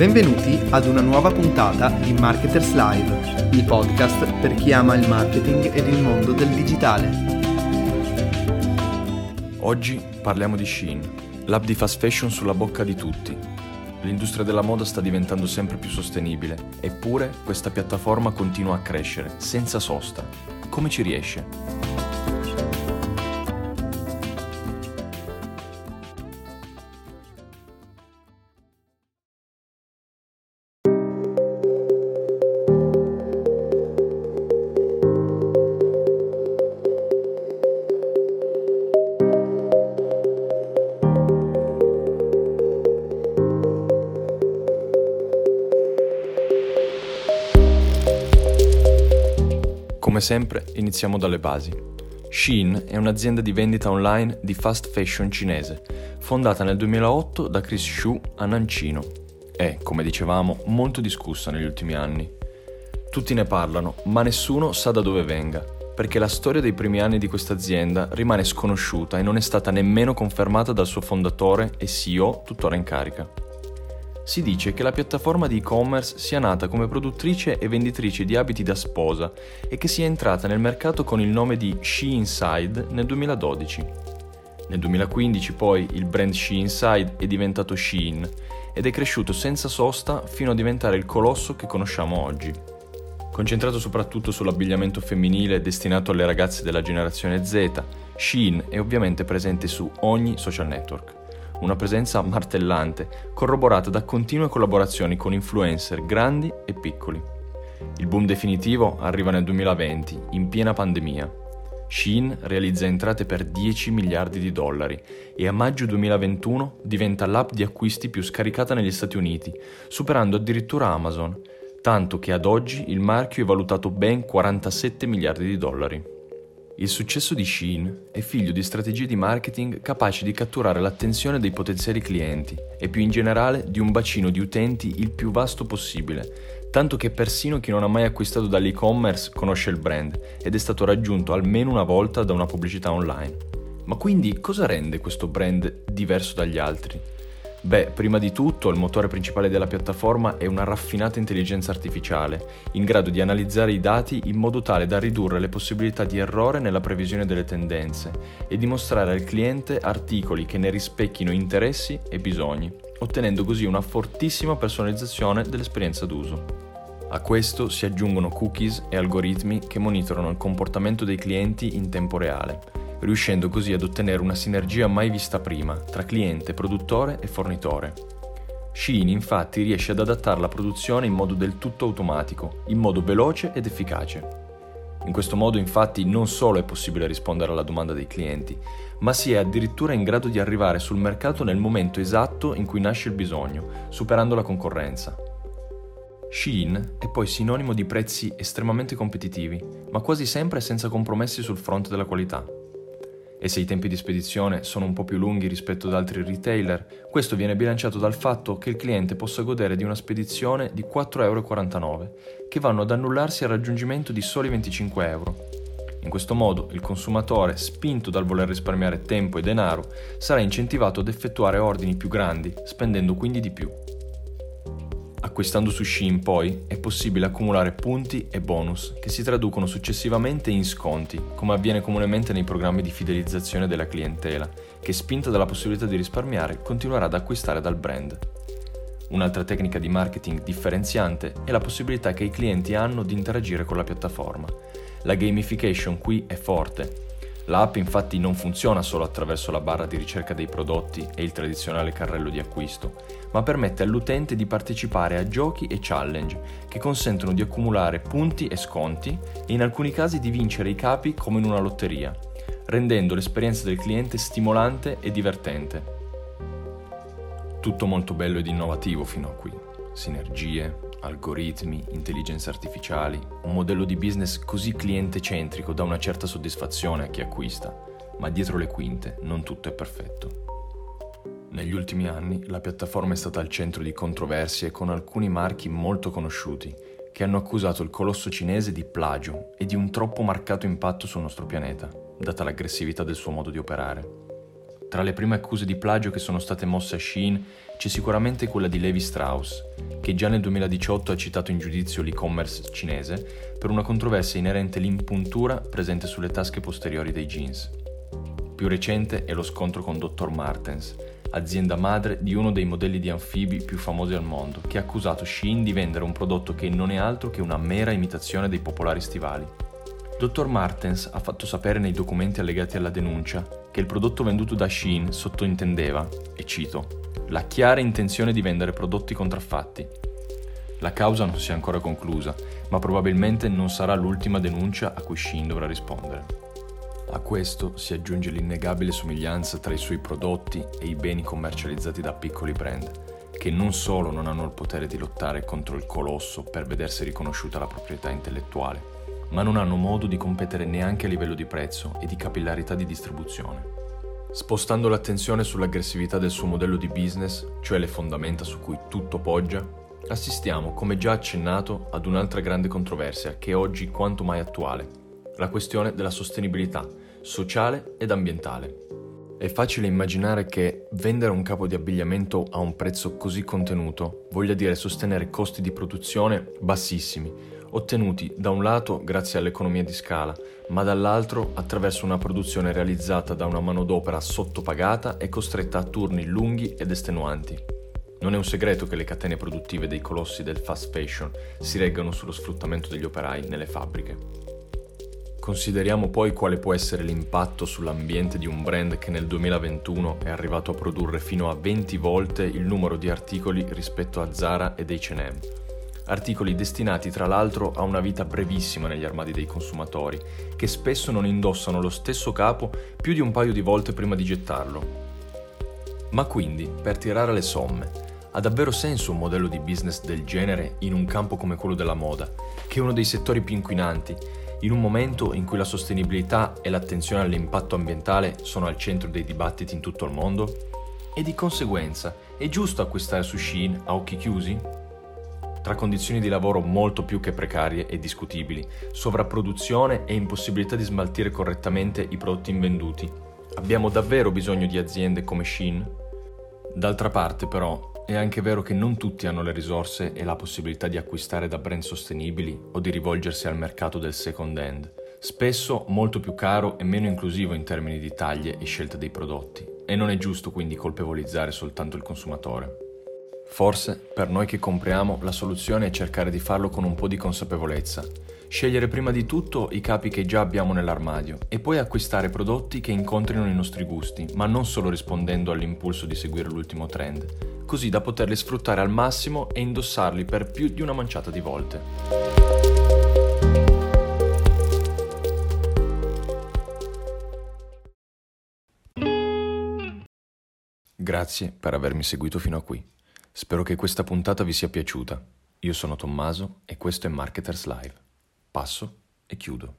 Benvenuti ad una nuova puntata di Marketers Live, il podcast per chi ama il marketing ed il mondo del digitale. Oggi parliamo di Shein, l'app di fast fashion sulla bocca di tutti. L'industria della moda sta diventando sempre più sostenibile, eppure questa piattaforma continua a crescere, senza sosta. Come ci riesce? Come sempre, iniziamo dalle basi. Shein è un'azienda di vendita online di fast fashion cinese, fondata nel 2008 da Chris Xu a Nancino. È, come dicevamo, molto discussa negli ultimi anni. Tutti ne parlano, ma nessuno sa da dove venga, perché la storia dei primi anni di questa azienda rimane sconosciuta e non è stata nemmeno confermata dal suo fondatore e CEO tuttora in carica si dice che la piattaforma di e-commerce sia nata come produttrice e venditrice di abiti da sposa e che sia entrata nel mercato con il nome di She Inside nel 2012. Nel 2015 poi il brand She Inside è diventato Shein ed è cresciuto senza sosta fino a diventare il colosso che conosciamo oggi. Concentrato soprattutto sull'abbigliamento femminile destinato alle ragazze della generazione Z, Shein è ovviamente presente su ogni social network una presenza martellante, corroborata da continue collaborazioni con influencer grandi e piccoli. Il boom definitivo arriva nel 2020, in piena pandemia. Shein realizza entrate per 10 miliardi di dollari e a maggio 2021 diventa l'app di acquisti più scaricata negli Stati Uniti, superando addirittura Amazon, tanto che ad oggi il marchio è valutato ben 47 miliardi di dollari. Il successo di Shein è figlio di strategie di marketing capaci di catturare l'attenzione dei potenziali clienti e più in generale di un bacino di utenti il più vasto possibile, tanto che persino chi non ha mai acquistato dall'e-commerce conosce il brand ed è stato raggiunto almeno una volta da una pubblicità online. Ma quindi cosa rende questo brand diverso dagli altri? Beh, prima di tutto il motore principale della piattaforma è una raffinata intelligenza artificiale, in grado di analizzare i dati in modo tale da ridurre le possibilità di errore nella previsione delle tendenze e dimostrare al cliente articoli che ne rispecchino interessi e bisogni, ottenendo così una fortissima personalizzazione dell'esperienza d'uso. A questo si aggiungono cookies e algoritmi che monitorano il comportamento dei clienti in tempo reale riuscendo così ad ottenere una sinergia mai vista prima tra cliente, produttore e fornitore. Shein infatti riesce ad adattare la produzione in modo del tutto automatico, in modo veloce ed efficace. In questo modo infatti non solo è possibile rispondere alla domanda dei clienti, ma si è addirittura in grado di arrivare sul mercato nel momento esatto in cui nasce il bisogno, superando la concorrenza. Shein è poi sinonimo di prezzi estremamente competitivi, ma quasi sempre senza compromessi sul fronte della qualità e se i tempi di spedizione sono un po' più lunghi rispetto ad altri retailer, questo viene bilanciato dal fatto che il cliente possa godere di una spedizione di 4,49 euro, che vanno ad annullarsi al raggiungimento di soli 25 euro. In questo modo il consumatore, spinto dal voler risparmiare tempo e denaro, sarà incentivato ad effettuare ordini più grandi, spendendo quindi di più. Acquistando su Shein poi è possibile accumulare punti e bonus che si traducono successivamente in sconti, come avviene comunemente nei programmi di fidelizzazione della clientela, che spinta dalla possibilità di risparmiare continuerà ad acquistare dal brand. Un'altra tecnica di marketing differenziante è la possibilità che i clienti hanno di interagire con la piattaforma. La gamification qui è forte L'app infatti non funziona solo attraverso la barra di ricerca dei prodotti e il tradizionale carrello di acquisto, ma permette all'utente di partecipare a giochi e challenge che consentono di accumulare punti e sconti e in alcuni casi di vincere i capi come in una lotteria, rendendo l'esperienza del cliente stimolante e divertente. Tutto molto bello ed innovativo fino a qui. Sinergie, algoritmi, intelligenze artificiali, un modello di business così cliente centrico dà una certa soddisfazione a chi acquista, ma dietro le quinte non tutto è perfetto. Negli ultimi anni la piattaforma è stata al centro di controversie con alcuni marchi molto conosciuti che hanno accusato il colosso cinese di plagio e di un troppo marcato impatto sul nostro pianeta, data l'aggressività del suo modo di operare. Tra le prime accuse di plagio che sono state mosse a Shein c'è sicuramente quella di Levi Strauss, che già nel 2018 ha citato in giudizio l'e-commerce cinese per una controversia inerente all'impuntura presente sulle tasche posteriori dei jeans. Più recente è lo scontro con Dr. Martens, azienda madre di uno dei modelli di anfibi più famosi al mondo, che ha accusato Shein di vendere un prodotto che non è altro che una mera imitazione dei popolari stivali. Dr. Martens ha fatto sapere nei documenti allegati alla denuncia che il prodotto venduto da Shein sottointendeva, e cito, la chiara intenzione di vendere prodotti contraffatti. La causa non si è ancora conclusa, ma probabilmente non sarà l'ultima denuncia a cui Shein dovrà rispondere. A questo si aggiunge l'innegabile somiglianza tra i suoi prodotti e i beni commercializzati da piccoli brand, che non solo non hanno il potere di lottare contro il colosso per vedersi riconosciuta la proprietà intellettuale, ma non hanno modo di competere neanche a livello di prezzo e di capillarità di distribuzione. Spostando l'attenzione sull'aggressività del suo modello di business, cioè le fondamenta su cui tutto poggia, assistiamo, come già accennato, ad un'altra grande controversia che è oggi quanto mai attuale, la questione della sostenibilità sociale ed ambientale. È facile immaginare che vendere un capo di abbigliamento a un prezzo così contenuto voglia dire sostenere costi di produzione bassissimi, ottenuti da un lato grazie all'economia di scala, ma dall'altro attraverso una produzione realizzata da una manodopera sottopagata e costretta a turni lunghi ed estenuanti. Non è un segreto che le catene produttive dei colossi del fast fashion si reggano sullo sfruttamento degli operai nelle fabbriche. Consideriamo poi quale può essere l'impatto sull'ambiente di un brand che nel 2021 è arrivato a produrre fino a 20 volte il numero di articoli rispetto a Zara ed H&M articoli destinati tra l'altro a una vita brevissima negli armadi dei consumatori, che spesso non indossano lo stesso capo più di un paio di volte prima di gettarlo. Ma quindi, per tirare le somme, ha davvero senso un modello di business del genere in un campo come quello della moda, che è uno dei settori più inquinanti, in un momento in cui la sostenibilità e l'attenzione all'impatto ambientale sono al centro dei dibattiti in tutto il mondo? E di conseguenza, è giusto acquistare su Shein a occhi chiusi? Tra condizioni di lavoro molto più che precarie e discutibili, sovrapproduzione e impossibilità di smaltire correttamente i prodotti invenduti. Abbiamo davvero bisogno di aziende come Shein? D'altra parte, però, è anche vero che non tutti hanno le risorse e la possibilità di acquistare da brand sostenibili o di rivolgersi al mercato del second hand, spesso molto più caro e meno inclusivo in termini di taglie e scelta dei prodotti, e non è giusto quindi colpevolizzare soltanto il consumatore. Forse, per noi che compriamo, la soluzione è cercare di farlo con un po' di consapevolezza. Scegliere prima di tutto i capi che già abbiamo nell'armadio e poi acquistare prodotti che incontrino i nostri gusti, ma non solo rispondendo all'impulso di seguire l'ultimo trend, così da poterli sfruttare al massimo e indossarli per più di una manciata di volte. Grazie per avermi seguito fino a qui. Spero che questa puntata vi sia piaciuta. Io sono Tommaso e questo è Marketers Live. Passo e chiudo.